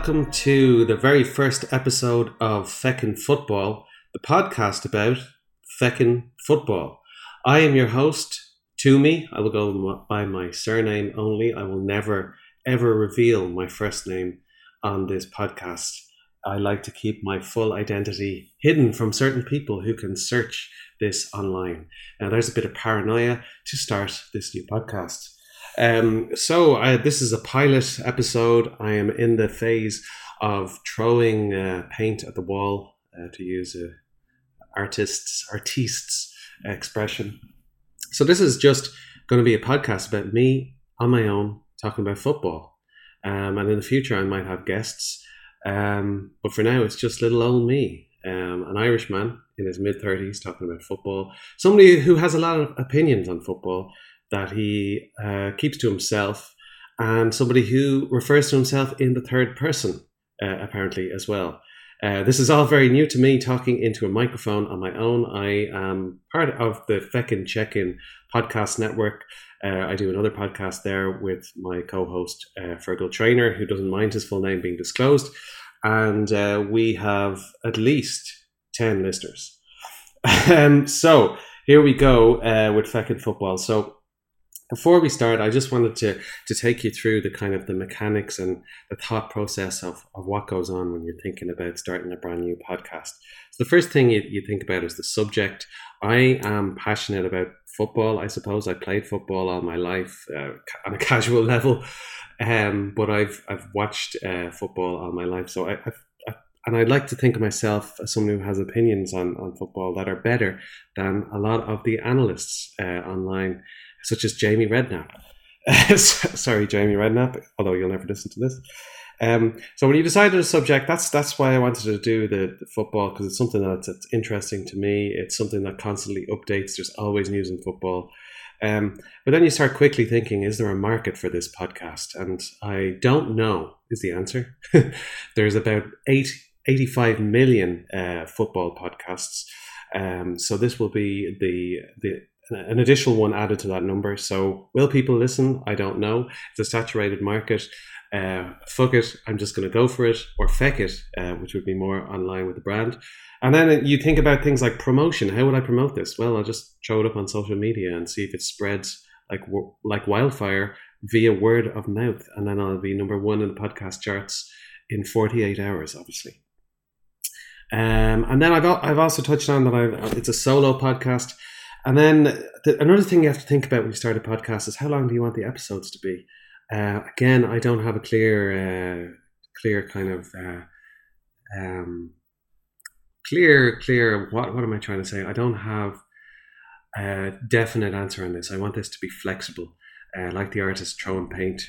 welcome to the very first episode of Feckin' Football, the podcast about Feckin' Football. I am your host, Toomey. I will go by my surname only. I will never, ever reveal my first name on this podcast. I like to keep my full identity hidden from certain people who can search this online. Now, there's a bit of paranoia to start this new podcast. Um, so, I, this is a pilot episode. I am in the phase of throwing uh, paint at the wall, uh, to use a artist's artist's expression. So, this is just going to be a podcast about me on my own talking about football. Um, and in the future, I might have guests. Um, but for now, it's just little old me, um, an Irishman in his mid 30s talking about football, somebody who has a lot of opinions on football that he uh, keeps to himself, and somebody who refers to himself in the third person, uh, apparently, as well. Uh, this is all very new to me, talking into a microphone on my own. I am part of the Feckin' Check-In podcast network. Uh, I do another podcast there with my co-host uh, Fergal Trainer, who doesn't mind his full name being disclosed, and uh, we have at least ten listeners. um, so here we go uh, with Feckin' Football. So before we start, I just wanted to to take you through the kind of the mechanics and the thought process of, of what goes on when you're thinking about starting a brand new podcast. So the first thing you, you think about is the subject. I am passionate about football. I suppose I played football all my life uh, on a casual level, um, but I've I've watched uh, football all my life. So I, I've, I, and I'd like to think of myself as someone who has opinions on, on football that are better than a lot of the analysts uh, online such as Jamie Redknapp. Sorry, Jamie Redknapp, although you'll never listen to this. Um, so when you decided a subject, that's that's why I wanted to do the, the football because it's something that's, that's, interesting to me. It's something that constantly updates. There's always news in football. Um, but then you start quickly thinking, is there a market for this podcast? And I don't know is the answer. There's about eight, 85 million uh, football podcasts. Um, so this will be the the an additional one added to that number. So will people listen? I don't know. It's a saturated market. Uh, fuck it, I'm just going to go for it, or feck it, uh, which would be more online with the brand. And then you think about things like promotion. How would I promote this? Well, I'll just throw it up on social media and see if it spreads like like wildfire via word of mouth, and then I'll be number one in the podcast charts in 48 hours, obviously. Um, and then I've I've also touched on that I've, it's a solo podcast. And then the, another thing you have to think about when you start a podcast is how long do you want the episodes to be? Uh, again, I don't have a clear, uh, clear kind of, uh, um, clear, clear. What what am I trying to say? I don't have a definite answer on this. I want this to be flexible, uh, like the artist throwing paint.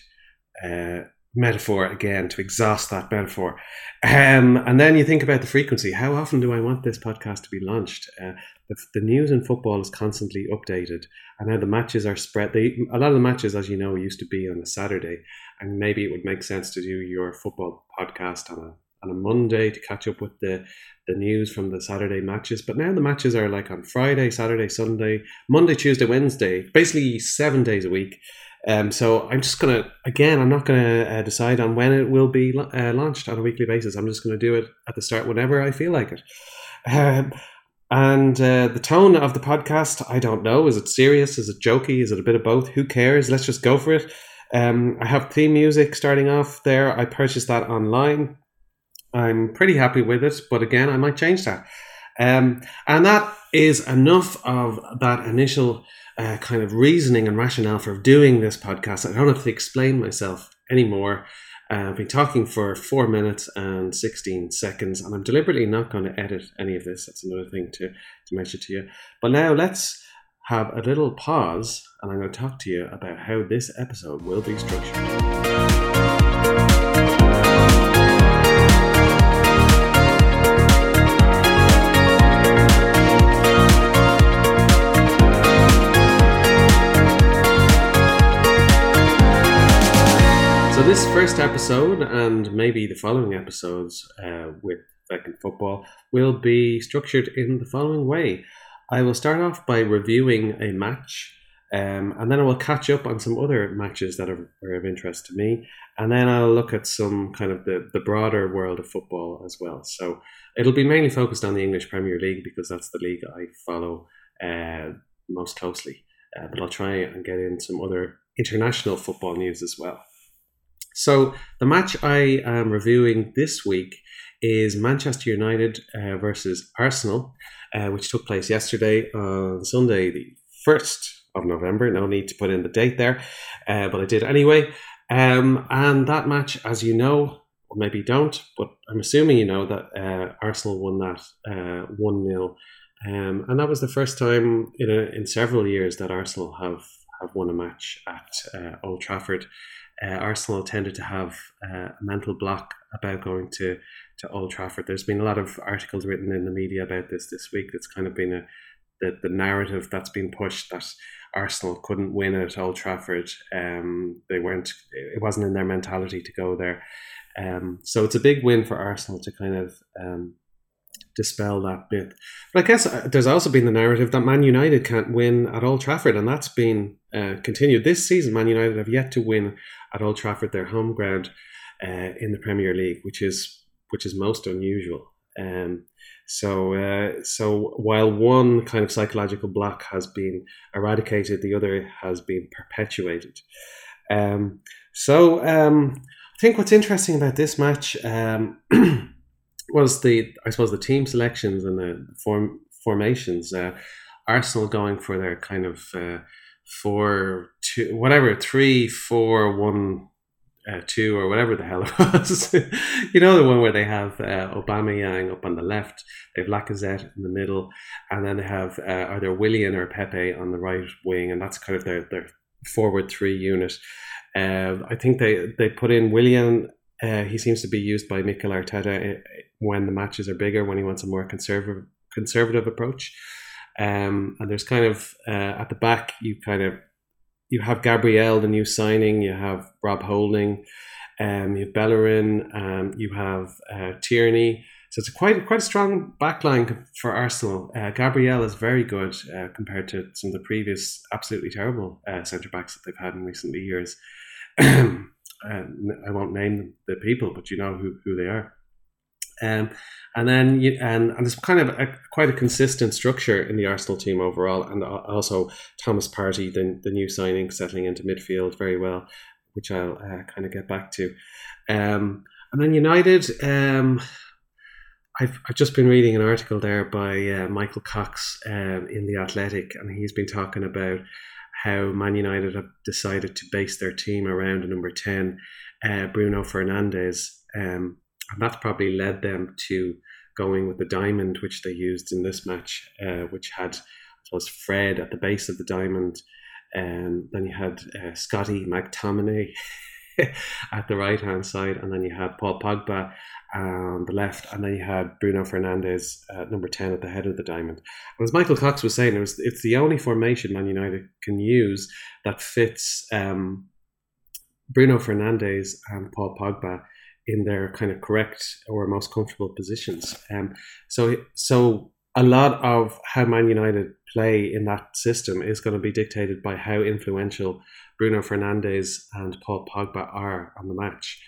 Metaphor again to exhaust that metaphor. Um, and then you think about the frequency. How often do I want this podcast to be launched? Uh, the, the, news in football is constantly updated, and now the matches are spread. They, a lot of the matches, as you know, used to be on a Saturday, and maybe it would make sense to do your football podcast on a on a Monday to catch up with the the news from the Saturday matches. But now the matches are like on Friday, Saturday, Sunday, Monday, Tuesday, Wednesday, basically seven days a week. Um, so I'm just gonna again, I'm not gonna uh, decide on when it will be uh, launched on a weekly basis. I'm just gonna do it at the start whenever I feel like it. Um, and uh, the tone of the podcast, I don't know. Is it serious? Is it jokey? Is it a bit of both? Who cares? Let's just go for it. Um, I have theme music starting off there. I purchased that online. I'm pretty happy with it, but again, I might change that. Um, and that is enough of that initial uh, kind of reasoning and rationale for doing this podcast. I don't have to explain myself anymore. Uh, I've been talking for four minutes and 16 seconds, and I'm deliberately not going to edit any of this. That's another thing to, to mention to you. But now let's have a little pause, and I'm going to talk to you about how this episode will be structured. This first episode and maybe the following episodes uh, with Feckin' Football will be structured in the following way. I will start off by reviewing a match, um, and then I will catch up on some other matches that are, are, of interest to me, and then I'll look at some kind of the, the broader world of football as well. So it'll be mainly focused on the English Premier League because that's the league I follow uh, most closely. Uh, but I'll try and get in some other international football news as well. So the match I am reviewing this week is Manchester United uh, versus Arsenal, uh, which took place yesterday on Sunday, the 1st of November. No need to put in the date there, uh, but I did anyway. Um, and that match, as you know, or maybe don't, but I'm assuming you know that uh, Arsenal won that uh, 1 0. Um, and that was the first time in, a, in several years that Arsenal have, have won a match at uh, Old Trafford. Arsenal tended to have a mental block about going to to Old Trafford. There's been a lot of articles written in the media about this this week. It's kind of been a the, the narrative that's been pushed that Arsenal couldn't win at Old Trafford. Um, they weren't. It wasn't in their mentality to go there. Um, so it's a big win for Arsenal to kind of um, dispel that myth. But I guess uh, there's also been the narrative that Man United can't win at Old Trafford, and that's been uh, continued this season. Man United have yet to win at Old Trafford, their home ground, uh, in the Premier League, which is which is most unusual. Um, so, uh, so while one kind of psychological block has been eradicated, the other has been perpetuated. Um, so, um, I think what's interesting about this match um, was the, I suppose, the team selections and the form formations. Uh, Arsenal going for their kind of uh, four, two, whatever, three, four, one, uh, two or whatever the hell it was. you know the one where they have uh, Aubameyang up on the left, they have Lacazette in the middle, and then they have uh, either Willian or Pepe on the right wing, and that's kind of their their forward three unit. Uh, I think they they put in Willian. Uh, he seems to be used by Mikel Arteta uh, when the matches are bigger, when he wants a more conservative conservative approach. Um, and there's kind of uh, at the back, you kind of you have Gabriel, the new signing. You have Rob Holding. Um, you have Bellerin. Um, you have uh, Tierney. So it's a quite quite a strong backline for Arsenal. Uh, Gabriel is very good uh, compared to some of the previous absolutely terrible uh, centre backs that they've had in recent years. I won't name the people, but you know who, who they are. Um, and then you, and, and there's kind of a, quite a consistent structure in the Arsenal team overall, and also Thomas Partey, the, the new signing, settling into midfield very well, which I'll uh, kind of get back to. Um, and then United, um, I've, I've just been reading an article there by uh, Michael Cox um, in The Athletic, and he's been talking about how Man United have decided to base their team around number 10, uh, Bruno Fernandes. Um, and that's probably led them to going with the diamond which they used in this match, uh, which had suppose Fred at the base of the diamond, and then you had uh, Scotty McTominay at the right hand side, and then you had Paul Pogba on the left, and then you had Bruno Fernandes at number ten at the head of the diamond. And as Michael Cox was saying, it was it's the only formation Man United can use that fits um, Bruno Fernandes and Paul Pogba in their kind of correct or most comfortable positions. Um, so so a lot of how Man United play in that system is going to be dictated by how influential Bruno Fernandes and Paul Pogba are on the match.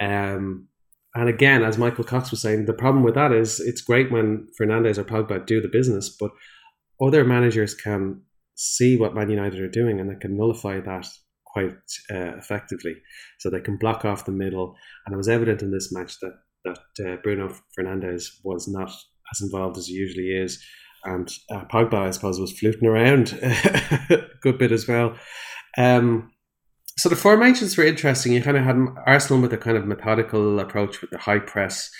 Um, and again, as Michael Cox was saying, the problem with that is it's great when Fernandes or Pogba do the business, but other managers can see what Man United are doing and they can nullify that quite uh, effectively. So they can block off the middle. And it was evident in this match that that uh, Bruno Fernandes was not as involved as he usually is. And uh, Pogba, I suppose, was fluting around a good bit as well. Um, so the formations were interesting. You kind of had Arsenal with a kind of methodical approach with the high press.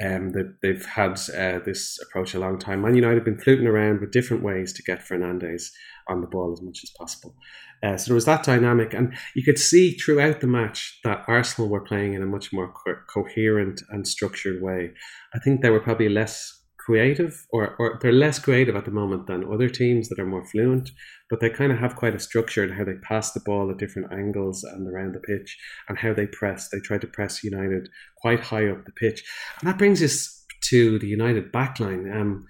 Um, they, have had uh, this approach a long time. Man United have been fluting around with different ways to get Fernandes on the ball as much as possible. Uh, so there was that dynamic, and you could see throughout the match that Arsenal were playing in a much more co- coherent and structured way. I think they were probably less creative, or, or they're less creative at the moment than other teams that are more fluent, but they kind of have quite a structure in how they pass the ball at different angles and around the pitch, and how they press. They try to press United quite high up the pitch, and that brings us to the United backline. Um,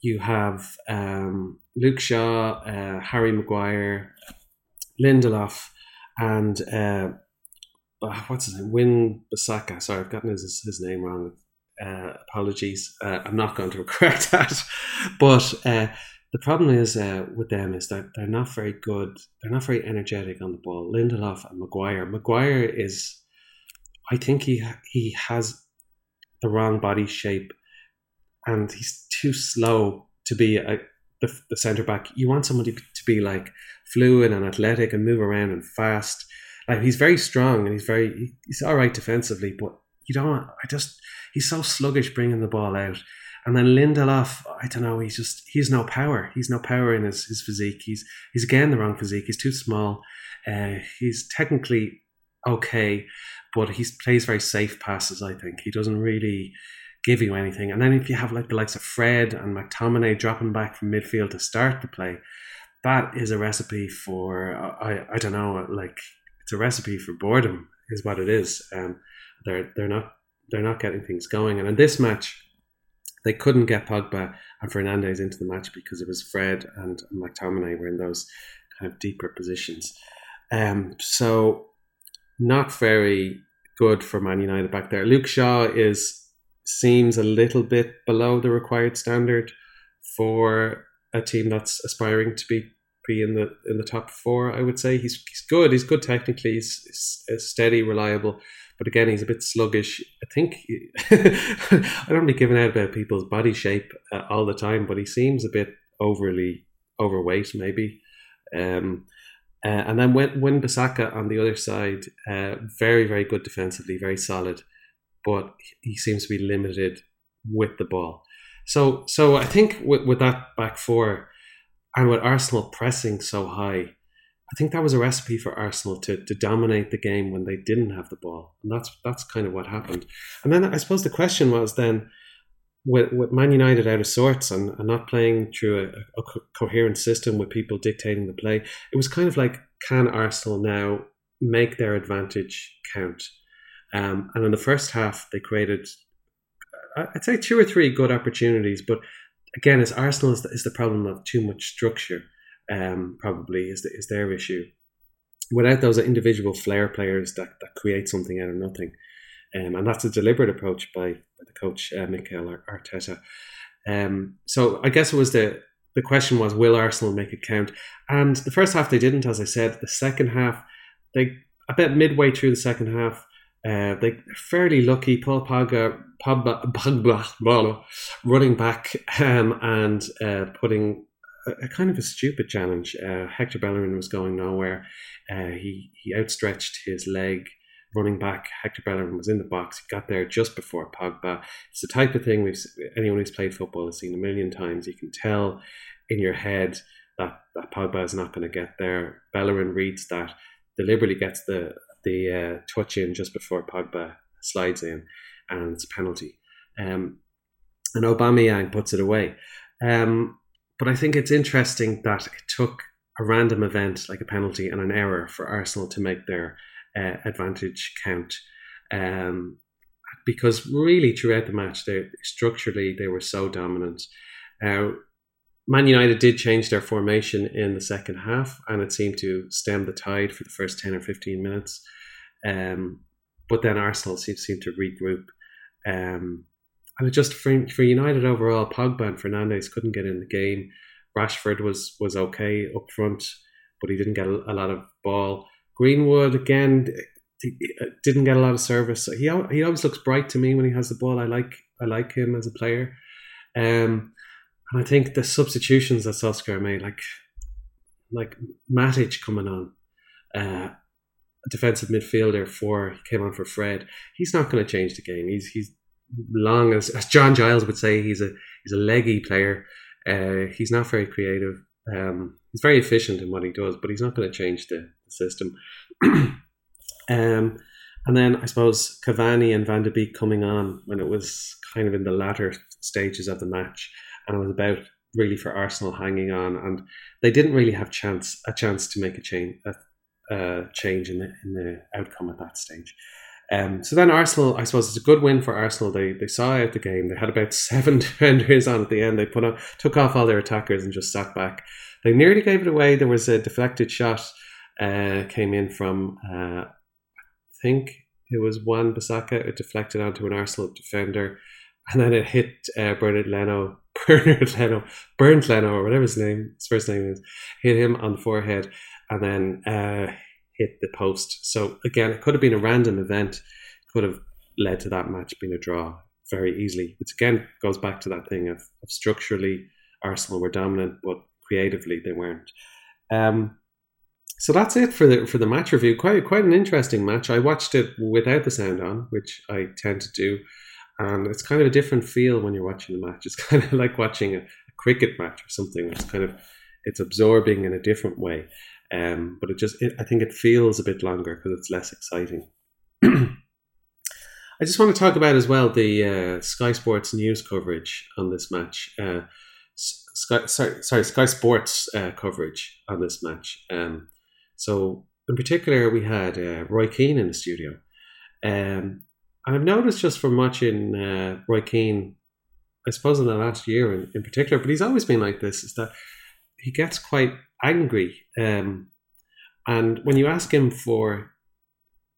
you have um, Luke Shaw, uh, Harry Maguire, Lindelof, and uh, uh, what's his name? Win Bissaka. Sorry, I've gotten his his name wrong. Uh, apologies. Uh, I'm not going to correct that. But uh, the problem is uh, with them is that they're not very good. They're not very energetic on the ball. Lindelof and Maguire. Maguire is, I think he he has the wrong body shape, and he's too slow to be a, the, the centre back. You want somebody to be like fluid and athletic and move around and fast. Like he's very strong and he's very he's all right defensively, but you don't. I just he's so sluggish bringing the ball out. And then Lindelof, I don't know, he's just he's no power. He's no power in his, his physique. He's he's again the wrong physique. He's too small. Uh, he's technically okay, but he plays very safe passes. I think he doesn't really give you anything. And then if you have like the likes of Fred and McTominay dropping back from midfield to start the play, that is a recipe for I I don't know like it's a recipe for boredom is what it is. Um, they're they're not they're not getting things going. And in this match, they couldn't get Pogba and Fernandes into the match because it was Fred and McTominay were in those kind of deeper positions. Um, so not very good for Man United back there. Luke Shaw is seems a little bit below the required standard for a team that's aspiring to be be in the in the top four. I would say he's he's good. He's good technically. He's, he's steady, reliable. But again, he's a bit sluggish. I think I don't be giving out about people's body shape uh, all the time, but he seems a bit overly overweight, maybe. Um, uh, and then when when Bissaka on the other side, uh, very very good defensively, very solid, but he seems to be limited with the ball. So so I think with, with that back four, and with Arsenal pressing so high, I think that was a recipe for Arsenal to to dominate the game when they didn't have the ball, and that's that's kind of what happened. And then I suppose the question was then, with, with Man United out of sorts and, and not playing through a, a co- coherent system with people dictating the play, it was kind of like, can Arsenal now make their advantage count? Um, and in the first half, they created, I'd say, two or three good opportunities, but again, as Arsenal is the, is the problem of too much structure um, probably is the, is their issue. Without those individual flair players that, that create something out of nothing, um, and that's a deliberate approach by, by the coach uh, Mikel Arteta. Um, so I guess it was the the question was will Arsenal make it count? And the first half they didn't, as I said. The second half, they about midway through the second half, uh, they fairly lucky. Paul Pogba, Pogba, Pogba running back um, and uh, putting a, kind of a stupid challenge. Uh, Hector Bellerin was going nowhere. Uh, he he outstretched his leg running back. Hector Bellerin was in the box. He got there just before Pogba. It's the type of thing we've anyone who's played football has seen a million times. You can tell in your head that that Pogba is not going to get there. Bellerin reads that, deliberately gets the the uh, touch in just before Pogba slides in, and it's a penalty. Um, and Aubameyang puts it away. Um, but I think it's interesting that it took a random event like a penalty and an error for Arsenal to make their uh, advantage count. Um, because really throughout the match, they structurally they were so dominant. Uh, Man United did change their formation in the second half, and it seemed to stem the tide for the first ten or fifteen minutes. Um, but then Arsenal seemed, seemed to regroup. Um, and just for, for United overall, Pogba and Fernandes couldn't get in the game. Rashford was was okay up front, but he didn't get a, a lot of ball. Greenwood again didn't get a lot of service. He he always looks bright to me when he has the ball. I like I like him as a player. Um, and I think the substitutions that Solskjaer made, like like Matic coming on, uh, a defensive midfielder for came on for Fred. He's not going to change the game. He's he's long as, as John Giles would say, he's a he's a leggy player. Uh, he's not very creative. Um, he's very efficient in what he does, but he's not going to change the, the system. um, and then I suppose Cavani and Van de Beek coming on when it was kind of in the latter stages of the match, and it was about really for Arsenal hanging on, and they didn't really have chance a chance to make a change a, a change in the in the outcome at that stage. Um, so then Arsenal, I suppose, it's a good win for Arsenal. They they saw out the game. They had about seven defenders on at the end. They put on, took off all their attackers and just sat back. They nearly gave it away. There was a deflected shot uh, came in from uh, I think it was Wan-Bissaka. It deflected onto an Arsenal defender, and then it hit uh, Bernard Leno, Bernard Leno, Bernd Leno, or whatever his name, his first name is, hit him on the forehead, and then uh, hit the post. So again, it could have been a random event, could have led to that match being a draw very easily. Which again goes back to that thing of, of structurally Arsenal were dominant, but creatively they weren't. Um, so that's it for the for the match review. Quite quite an interesting match. I watched it without the sound on, which I tend to do, and it's kind of a different feel when you're watching the match. It's kind of like watching a, a cricket match or something. It's kind of it's absorbing in a different way. Um, but it just it, I think it feels a bit longer because it's less exciting. I just want to talk about as well the uh, Sky Sports news coverage on this match. Uh, Sky, sorry, sorry, Sky Sports uh, coverage on this match. Um, so, in particular, we had uh, Roy Keane in the studio. Um, and I've noticed just from watching uh, Roy Keane, I suppose in the last year in, in, particular, but he's always been like this, is that he gets quite angry. Um, and when you ask him for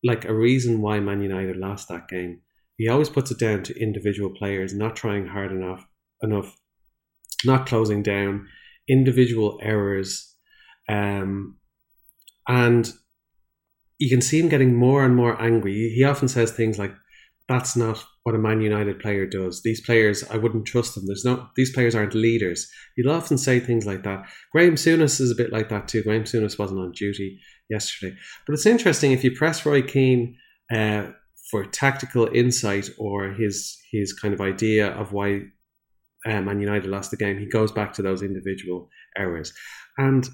like a reason why Man United lost that game, he always puts it down to individual players not trying hard enough enough not closing down, individual errors, um, and you can see him getting more and more angry. He often says things like, "That's not what a Man United player does. These players, I wouldn't trust them. There's no, these players aren't leaders." You'll often say things like that. Graeme Souness is a bit like that too. Graeme Souness wasn't on duty yesterday, but it's interesting if you press Roy Keane. Uh, for tactical insight or his his kind of idea of why um, and United lost the game, he goes back to those individual errors. And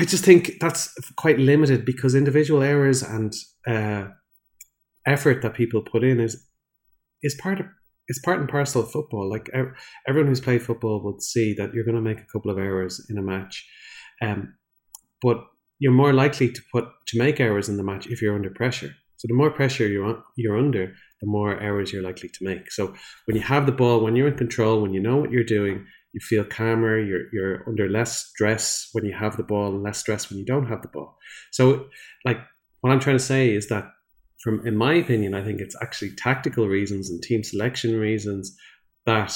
I just think that's quite limited because individual errors and uh, effort that people put in is is part of it's part and parcel of football. Like everyone who's played football would see that you're going to make a couple of errors in a match, um, but you're more likely to put to make errors in the match if you're under pressure. So the more pressure you're you're under, the more errors you're likely to make. So when you have the ball, when you're in control, when you know what you're doing, you feel calmer. You're you're under less stress when you have the ball, and less stress when you don't have the ball. So like what I'm trying to say is that from in my opinion, I think it's actually tactical reasons and team selection reasons that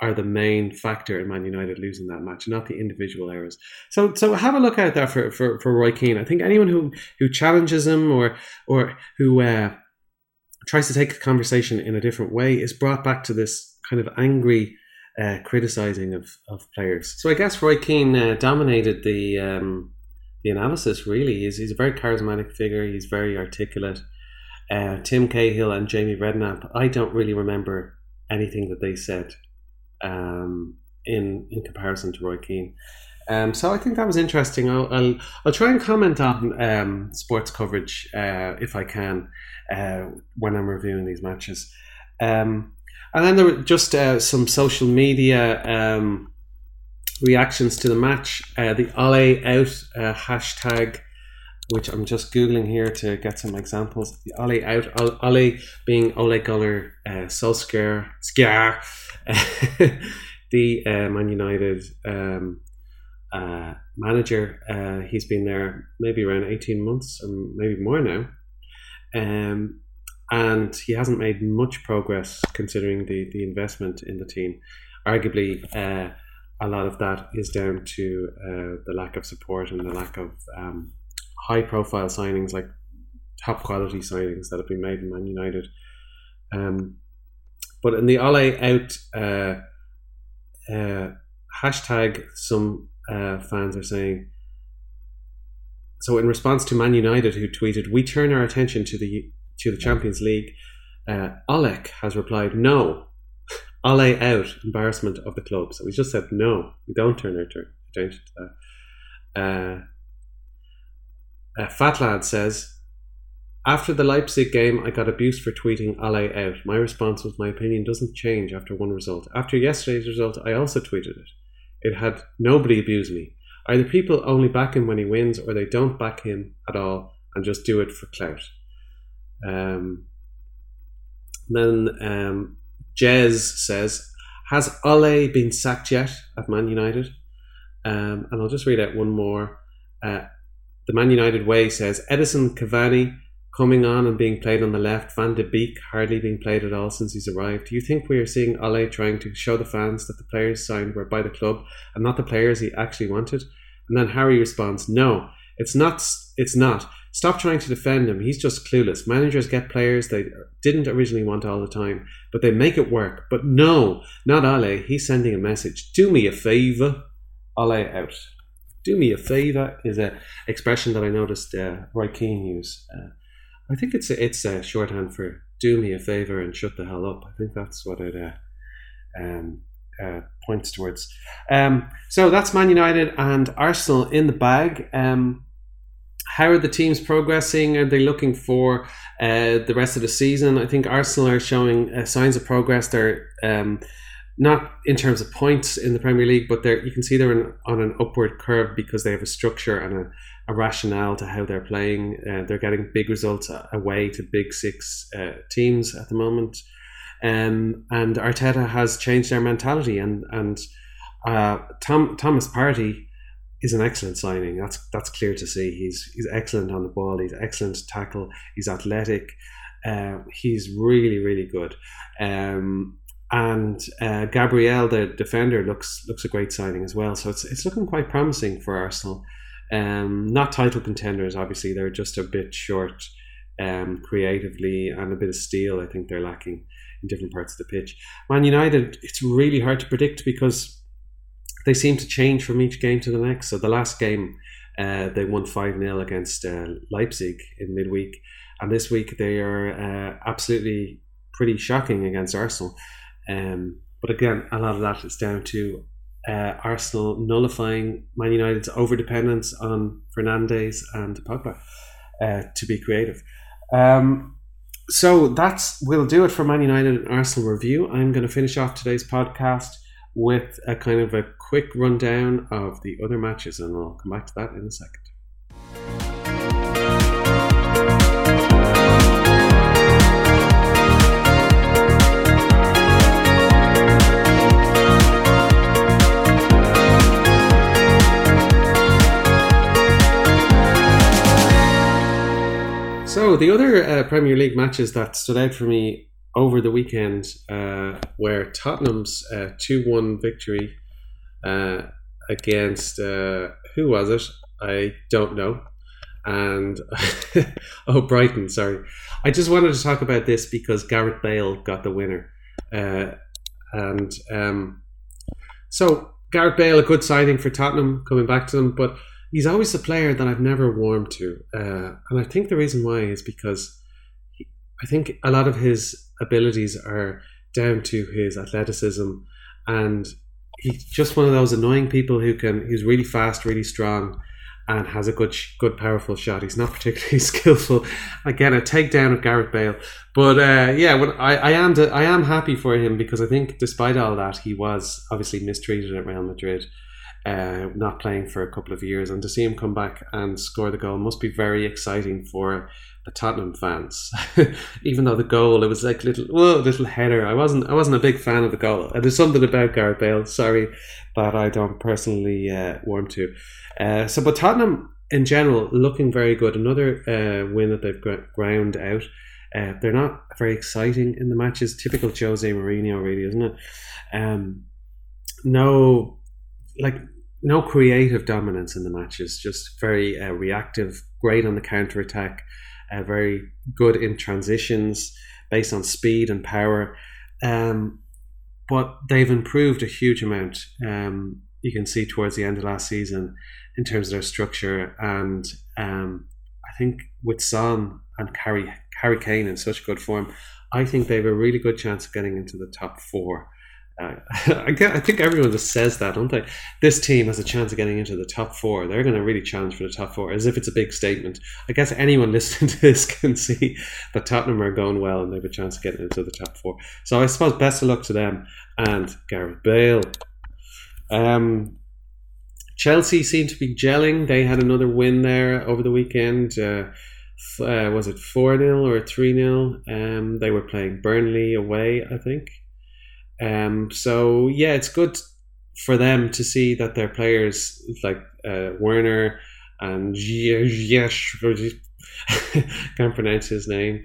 are the main factor in Man United losing that match, not the individual errors. So, so have a look out there for, for, for Roy Keane. I think anyone who, who challenges him or or who uh, tries to take the conversation in a different way is brought back to this kind of angry uh, criticizing of, of players. So I guess Roy Keane uh, dominated the um, the analysis. Really, he's he's a very charismatic figure. He's very articulate. Uh, Tim Cahill and Jamie Redknapp. I don't really remember anything that they said um, in in comparison to Roy Keane. Um, so I think that was interesting. I'll I'll, I'll try and comment on um, sports coverage uh, if I can uh, when I'm reviewing these matches. Um, and then there were just uh, some social media um, reactions to the match. Uh, the Ole out uh, hashtag, which I'm just googling here to get some examples. The Ole out, Ole being Ole Gunnar uh, Solskjaer, Skjar, the uh, Man United. Um, uh, manager. Uh, he's been there maybe around 18 months or maybe more now. Um, and he hasn't made much progress considering the, the investment in the team. Arguably, uh, a lot of that is down to uh, the lack of support and the lack of um, high profile signings, like top quality signings that have been made in Man United. Um, but in the Ole out uh, uh, hashtag, some uh, fans are saying. So, in response to Man United, who tweeted, "We turn our attention to the to the Champions League," uh, Alec has replied, "No, Ole out, embarrassment of the club." So we just said, "No, we don't turn our attention to that." Uh, uh, Fat Lad says, after the Leipzig game, I got abused for tweeting Ole out. My response was, my opinion doesn't change after one result. After yesterday's result, I also tweeted it. It had nobody abuse me. Either people only back him when he wins, or they don't back him at all and just do it for clout. Um, then um, Jez says, "Has Ole been sacked yet at Man United?" Um, and I'll just read out one more. Uh, the Man United way says Edinson, Cavani coming on and being played on the left. Van de Beek hardly being played at all since he's arrived. Do you think we are seeing Ole trying to show the fans that the players signed were by the club and not the players he actually wanted? And then Harry responds, "No, it's not. It's not. Stop trying to defend him. He's just clueless. Managers get players they didn't originally want all the time, but they make it work. But no, not Ole. He's sending a message. Do me a favour. Ole out. Do me a favour is a expression that I noticed uh, Roy Keane use. Uh, I think it's a, it's a shorthand for do me a favor and shut the hell up. I think that's what it uh, um, uh, points towards. Um, so that's Man United and Arsenal in the bag. Um, how are the teams progressing? Are they looking for uh, the rest of the season? I think Arsenal are showing uh, signs of progress. They're um, not in terms of points in the Premier League, but they're, you can see they're in, on an upward curve because they have a structure and a, a rationale to how they're playing. Uh, they're getting big results away to big six uh, teams at the moment, um, and Arteta has changed their mentality. And and uh, Tom Thomas Partey is an excellent signing. That's that's clear to see. He's he's excellent on the ball. He's excellent tackle. He's athletic. Uh, he's really really good. Um, and uh, Gabriel, the defender, looks looks a great signing as well. So it's it's looking quite promising for Arsenal. Um, not title contenders, obviously. They're just a bit short um, creatively and a bit of steel. I think they're lacking in different parts of the pitch. Man United, it's really hard to predict because they seem to change from each game to the next. So the last game, uh, they won 5 0 against uh, Leipzig in midweek. And this week, they are uh, absolutely pretty shocking against Arsenal. Um, but again, a lot of that is down to uh, Arsenal nullifying Man United's overdependence on Fernandes and Pogba uh, to be creative. Um, so that's we'll do it for Man United and Arsenal review. I'm going to finish off today's podcast with a kind of a quick rundown of the other matches, and I'll come back to that in a second. So the other uh, Premier League matches that stood out for me over the weekend uh, were Tottenham's uh, two uh, one victory uh, against uh, who was it? I don't know. And oh, Brighton. Sorry, I just wanted to talk about this because Gareth Bale got the winner, and um, so Gareth Bale a good signing for Tottenham coming back to them, but he's always a player that I've never warmed to, uh, and I think the reason why is because he, I think a lot of his abilities are down to his athleticism, and he's just one of those annoying people who can. He's really fast, really strong, and has a good, good, powerful shot. He's not particularly skillful. Again, a takedown of Gareth Bale, but uh, yeah, when I, I am, I am happy for him because I think, despite all that, he was obviously mistreated at Real Madrid uh, not playing for a couple of years, and to see him come back and score the goal must be very exciting for the Tottenham fans. Even though the goal, it was like little, whoa, little header. I wasn't, I wasn't a big fan of the goal. And there's something about Gareth Bale, sorry, that I don't personally uh, warm to. Uh, so, but Tottenham in general looking very good. Another uh, win that they've ground out. Uh, they're not very exciting in the matches. Typical Jose Mourinho, really, isn't it? Um, no like no creative dominance in the matches, just very uh, reactive, great on the counter attack, uh, very good in transitions based on speed and power. Um, but they've improved a huge amount. Um, you can see towards the end of last season in terms of their structure, and um, I think with Son and Harry Harry Kane in such good form, I think they have a really good chance of getting into the top four. I, I think everyone just says that, don't they? This team has a chance of getting into the top four. They're going to really challenge for the top four, as if it's a big statement. I guess anyone listening to this can see that Tottenham are going well and they have a chance of getting into the top four. So I suppose best of luck to them and Gareth Bale. Um, Chelsea seem to be gelling. They had another win there over the weekend. Uh, uh, was it 4 0 or 3 0? Um, they were playing Burnley away, I think. Um, so yeah, it's good for them to see that their players like uh, Werner and Ziyech, can't pronounce his name,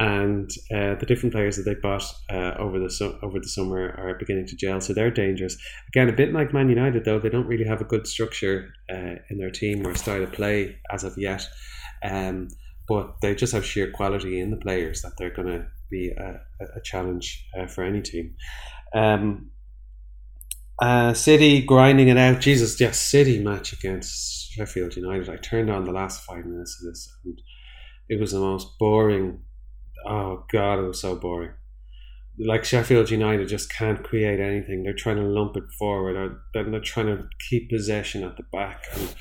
and uh, the different players that they bought uh, over the su- over the summer are beginning to gel, so they're dangerous. Again, a bit like Man United, though they don't really have a good structure uh, in their team or style of play as of yet, um, but they just have sheer quality in the players that they're going to be a, a challenge uh, for any team. Um, uh, City grinding it out. Jesus, yes, City match against Sheffield United. I turned on the last five minutes of this, and it was the most boring oh god, it was so boring. Like Sheffield United just can't create anything. They're trying to lump it forward, or they're, they're trying to keep possession at the back, and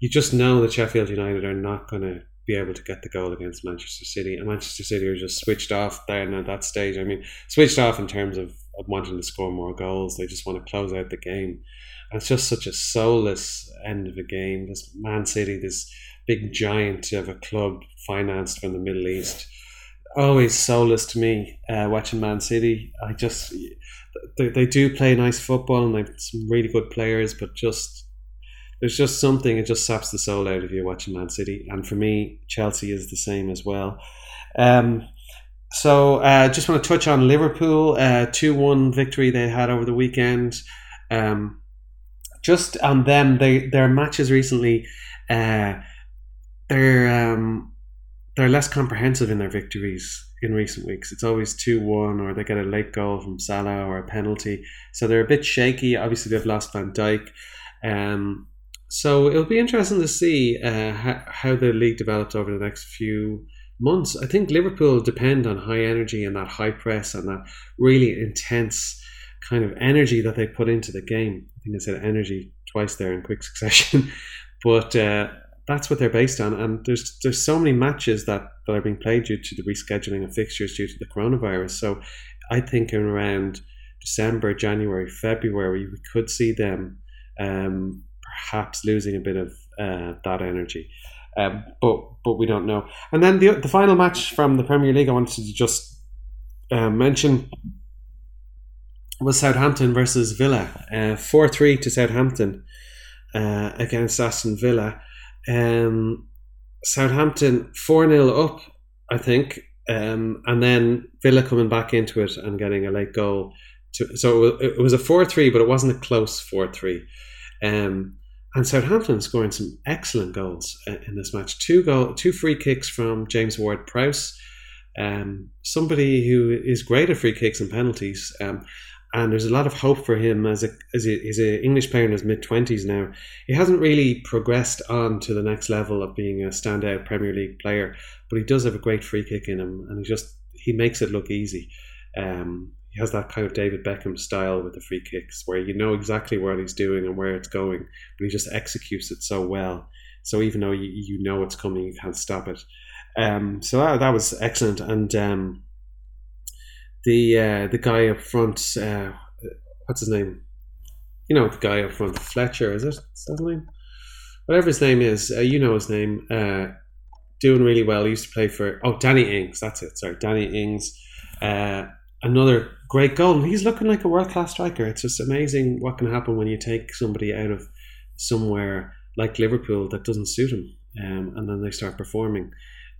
you just know that Sheffield United are not going to be able to get the goal against Manchester City, and Manchester City are just switched off then at that stage. I mean, switched off in terms of, of wanting to score more goals. They just want to close out the game. And it's just such a soulless end of a game. This Man City, this big giant of a club financed from the Middle East always soulless to me uh, watching Man City. I just they, they do play nice football and they've some really good players, but just there's just something it just saps the soul out of you watching Man City. And for me, Chelsea is the same as well. Um, so uh, just want to touch on Liverpool uh, two uh, one victory they had over the weekend. Um, just on them, they their matches recently. Uh, they're um, they're less comprehensive in their victories in recent weeks. It's always 2 1, or they get a late goal from Salah or a penalty. So they're a bit shaky. Obviously, they've lost Van Dijk. Um, so it'll be interesting to see uh, how, the league develops over the next few months. I think Liverpool depend on high energy and that high press and that really intense kind of energy that they put into the game. I think I said energy twice there in quick succession. but uh, that's what they're based on. And there's there's so many matches that, that are being played due to the rescheduling of fixtures due to the coronavirus. So I think in around December, January, February, we could see them um, perhaps losing a bit of uh, that energy. Um, but but we don't know. And then the the final match from the Premier League I wanted to just uh, mention was Southampton versus Villa, uh, four three to Southampton uh, against Aston Villa. Um, Southampton 4 0 up, I think, um, and then Villa coming back into it and getting a late goal. To, so it was a 4 3, but it wasn't a close 4 3. Um, and Southampton scoring some excellent goals uh, in this match. Two goal, two free kicks from James Ward Prowse, um, somebody who is great at free kicks and penalties. Um, and there's a lot of hope for him as a as a, English player in his mid twenties now. He hasn't really progressed on to the next level of being a standout Premier League player, but he does have a great free kick in him, and he just he makes it look easy. Um, he has that kind of David Beckham style with the free kicks, where you know exactly what he's doing and where it's going, but he just executes it so well. So even though you, you know it's coming, you can't stop it. Um, so that, that was excellent, and um, the uh, the guy up front, uh, what's his name? You know the guy up front, Fletcher, is it? Is that his name? Whatever his name is, uh, you know his name. Uh, doing really well. He used to play for oh Danny Ings. That's it. Sorry, Danny Ings. Another great goal. He's looking like a world class striker. It's just amazing what can happen when you take somebody out of somewhere like Liverpool that doesn't suit him, um, and then they start performing.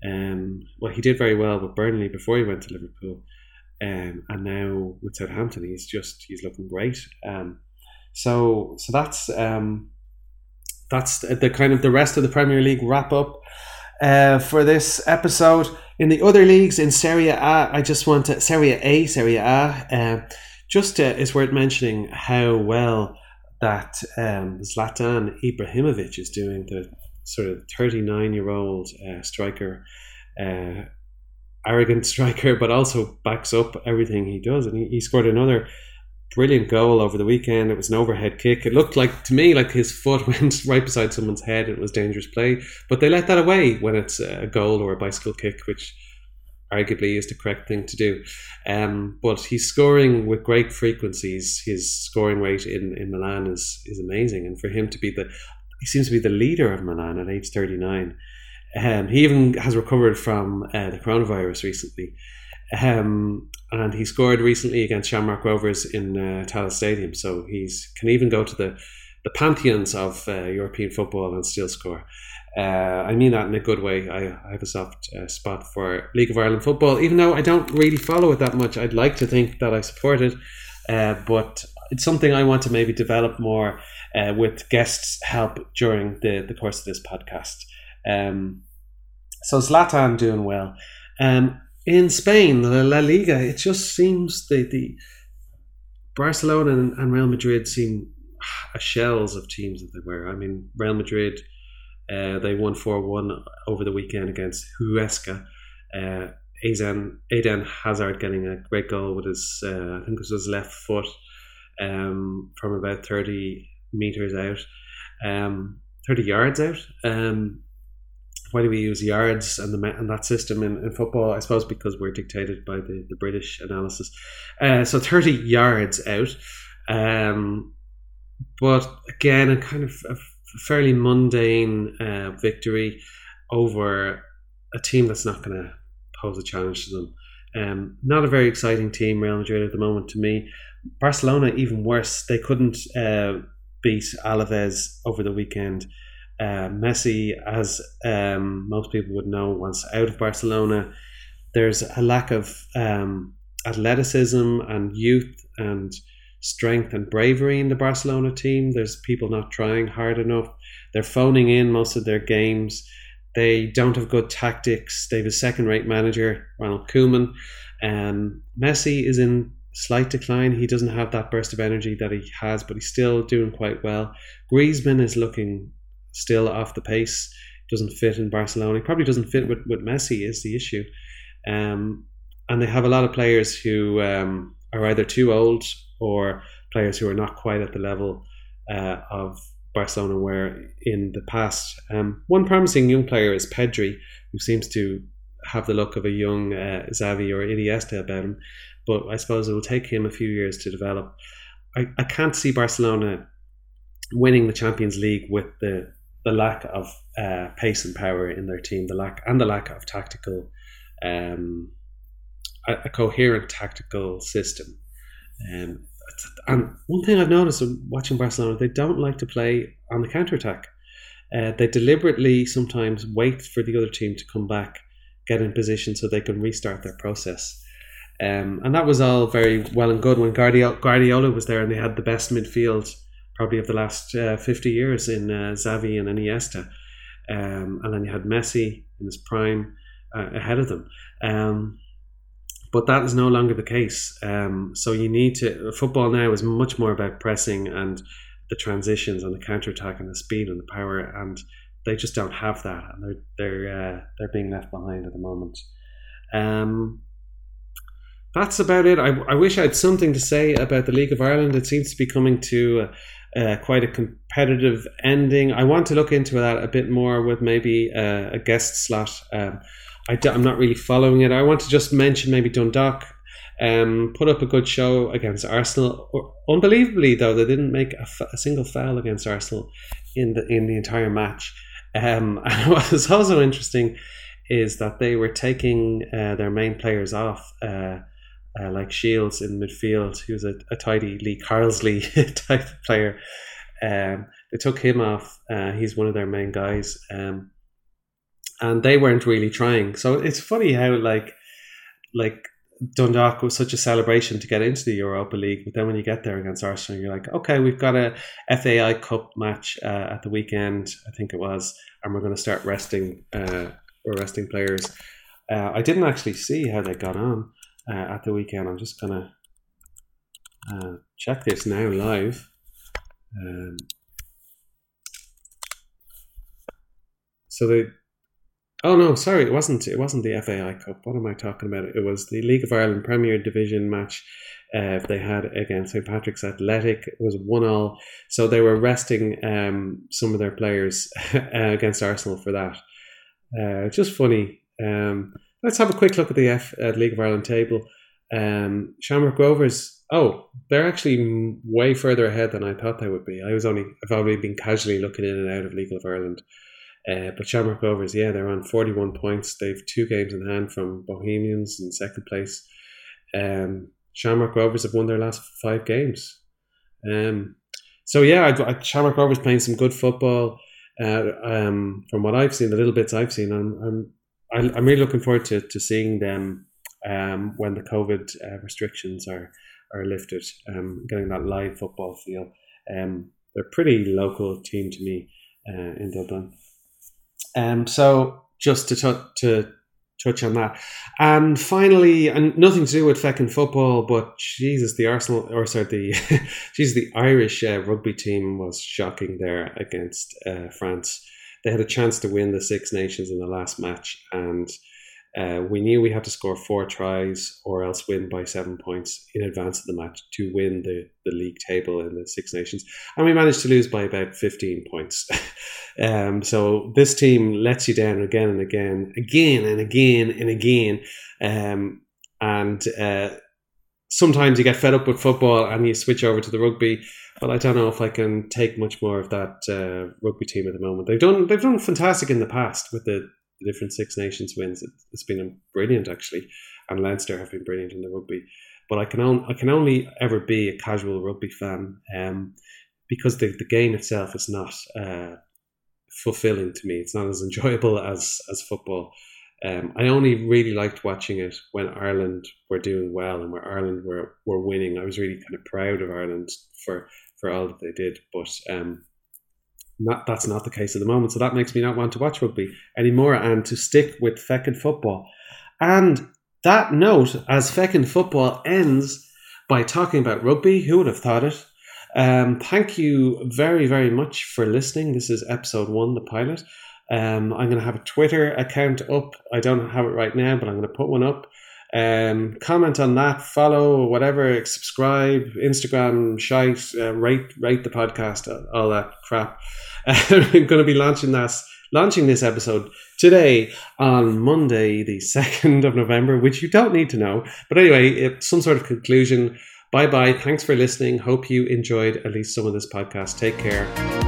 Um, well, he did very well with Burnley before he went to Liverpool. Um, and now with Southampton, he's just he's looking great. Um, so so that's um, that's the kind of the rest of the Premier League wrap up uh, for this episode. In the other leagues in Serie A, I just want to Serie A, Serie A. Uh, just uh, it's worth mentioning how well that um, Zlatan Ibrahimovic is doing. The sort of thirty nine year old uh, striker. Uh, arrogant striker, but also backs up everything he does. And he, he scored another brilliant goal over the weekend. It was an overhead kick. It looked like to me like his foot went right beside someone's head. It was dangerous play, but they let that away when it's a goal or a bicycle kick, which arguably is the correct thing to do. Um, but he's scoring with great frequencies. His scoring rate in, in Milan is is amazing, and for him to be the he seems to be the leader of Milan at age thirty nine. Um, he even has recovered from uh, the coronavirus recently. Um, and he scored recently against Shamrock Rovers in uh, Tallaght Stadium. So he's can even go to the, the pantheons of uh, European football and still score. Uh, I mean that in a good way. I, I have a soft uh, spot for League of Ireland football, even though I don't really follow it that much. I'd like to think that I support it, uh, but it's something I want to maybe develop more uh, with guests' help during the, the course of this podcast. Um, so Zlatan doing well. Um, in Spain, La Liga, it just seems the, the Barcelona and, Real Madrid seem shells of teams that they were. I mean, Real Madrid, uh, they won 4 1 over the weekend against Huesca. Uh, Eden, Eden Hazard getting a great goal with his, uh, I think it was his left foot um, from about 30 meters out, um, 30 yards out. Um, why do we use yards and the and that system in, in football? I suppose because we're dictated by the, the British analysis. Uh, so 30 yards out. Um, but again, a kind of a fairly mundane uh, victory over a team that's not going to pose a challenge to them. Um, not a very exciting team, Real Madrid at the moment to me. Barcelona, even worse. They couldn't uh, beat Alaves over the weekend. Uh, Messi, as um, most people would know, once out of Barcelona. There's a lack of um, athleticism and youth and strength and bravery in the Barcelona team. There's people not trying hard enough. They're phoning in most of their games. They don't have good tactics. They have a second rate manager, Ronald Koeman. Um, Messi is in slight decline. He doesn't have that burst of energy that he has, but he's still doing quite well. Griezmann is looking still off the pace. Doesn't fit in Barcelona. He probably doesn't fit with, with Messi is the issue. Um, and they have a lot of players who um, are either too old or players who are not quite at the level uh, of Barcelona were in the past. Um, one promising young player is Pedri, who seems to have the look of a young uh, Xavi or Iniesta about him but I suppose it will take him a few years to develop. I, I can't see Barcelona winning the Champions League with the the lack of uh, pace and power in their team, the lack and the lack of tactical, um, a, a coherent tactical system. Um, and one thing I've noticed watching Barcelona, they don't like to play on the counter attack. Uh, they deliberately sometimes wait for the other team to come back, get in position so they can restart their process. Um, and that was all very well and good when Guardiola, Guardiola was there and they had the best midfield probably of the last uh, 50 years in uh, Xavi and Iniesta. Um, and then you had Messi in his prime uh, ahead of them. Um, but that is no longer the case. Um, so you need to, football now is much more about pressing and the transitions and the counter attack and the speed and the power. And they just don't have that. And they're, they're, uh, they're being left behind at the moment. Um, that's about it. I, I wish I had something to say about the League of Ireland. It seems to be coming to uh, quite a competitive ending. I want to look into that a bit more with maybe uh, a guest slot. Um, I am not really following it. I want to just mention maybe Dundalk um, put up a good show against Arsenal. Unbelievably, though, they didn't make a, f- a single foul against Arsenal in the in the entire match. Um, and what was also interesting is that they were taking uh, their main players off. Uh, uh, like Shields in midfield. He was a, a tidy Lee Carsley type player. Um, they took him off. Uh, he's one of their main guys. Um, and they weren't really trying. So it's funny how like like Dundalk was such a celebration to get into the Europa League, but then when you get there against Arsenal, you're like, okay, we've got a FAI Cup match uh, at the weekend, I think it was, and we're going to start resting. Uh, resting players. Uh, I didn't actually see how they got on uh, at the weekend. I'm just gonna uh, check this now live. Um, so the oh no, sorry, it wasn't. It wasn't the FAI Cup. What am I talking about? It was the League of Ireland Premier Division match. Uh, they had against St Patrick's Athletic. It was one all. So they were resting um, some of their players against Arsenal for that. Uh, just funny. Um, Let's have a quick look at the F uh, League of Ireland table. Um, Shamrock Rovers. Oh, they're actually way further ahead than I thought they would be. I was only I've only been casually looking in and out of League of Ireland. Uh, but Shamrock Rovers, yeah, they're on 41 points. They've two games in hand from Bohemians in second place. Um, Shamrock Rovers have won their last five games. Um, so yeah, I, I, Shamrock Rovers playing some good football. Uh, um, from what I've seen, the little bits I've seen, I'm I'm I'm really looking forward to, to seeing them um, when the COVID uh, restrictions are are lifted. Um, getting that live football feel. Um, they're a pretty local team to me uh, in Dublin. Um, so just to t- to touch on that. And finally, and nothing to do with feckin' football, but Jesus, the Arsenal or sorry, the Jesus, the Irish uh, rugby team was shocking there against uh, France. They had a chance to win the Six Nations in the last match, and uh, we knew we had to score four tries or else win by seven points in advance of the match to win the, the league table in the Six Nations. And we managed to lose by about 15 points. um, so this team lets you down again and again, again and again and again. Um, and uh, sometimes you get fed up with football and you switch over to the rugby. But I don't know if I can take much more of that uh, rugby team at the moment. They've done they've done fantastic in the past with the the different Six Nations wins. It, has been brilliant actually, and Leinster have been brilliant in the rugby. But I can only I can only ever be a casual rugby fan, um, because the the game itself is not uh, fulfilling to me. It's not as enjoyable as as football. Um, I only really liked watching it when Ireland were doing well and where Ireland were, were winning. I was really kind of proud of Ireland for, for all that they did. But um, not that's not the case at the moment. So that makes me not want to watch rugby anymore and to stick with feckin' football. And that note, as feckin' football ends by talking about rugby, who would have thought it? Um, thank you very, very much for listening. This is episode one, the pilot. Um, I'm going to have a Twitter account up. I don't have it right now, but I'm going to put one up. Um, comment on that, follow, whatever, subscribe, Instagram, shite, uh, rate, rate the podcast, all that crap. I'm going to be launching this, launching this episode today on Monday, the 2nd of November, which you don't need to know. But anyway, some sort of conclusion. Bye bye. Thanks for listening. Hope you enjoyed at least some of this podcast. Take care. Uh,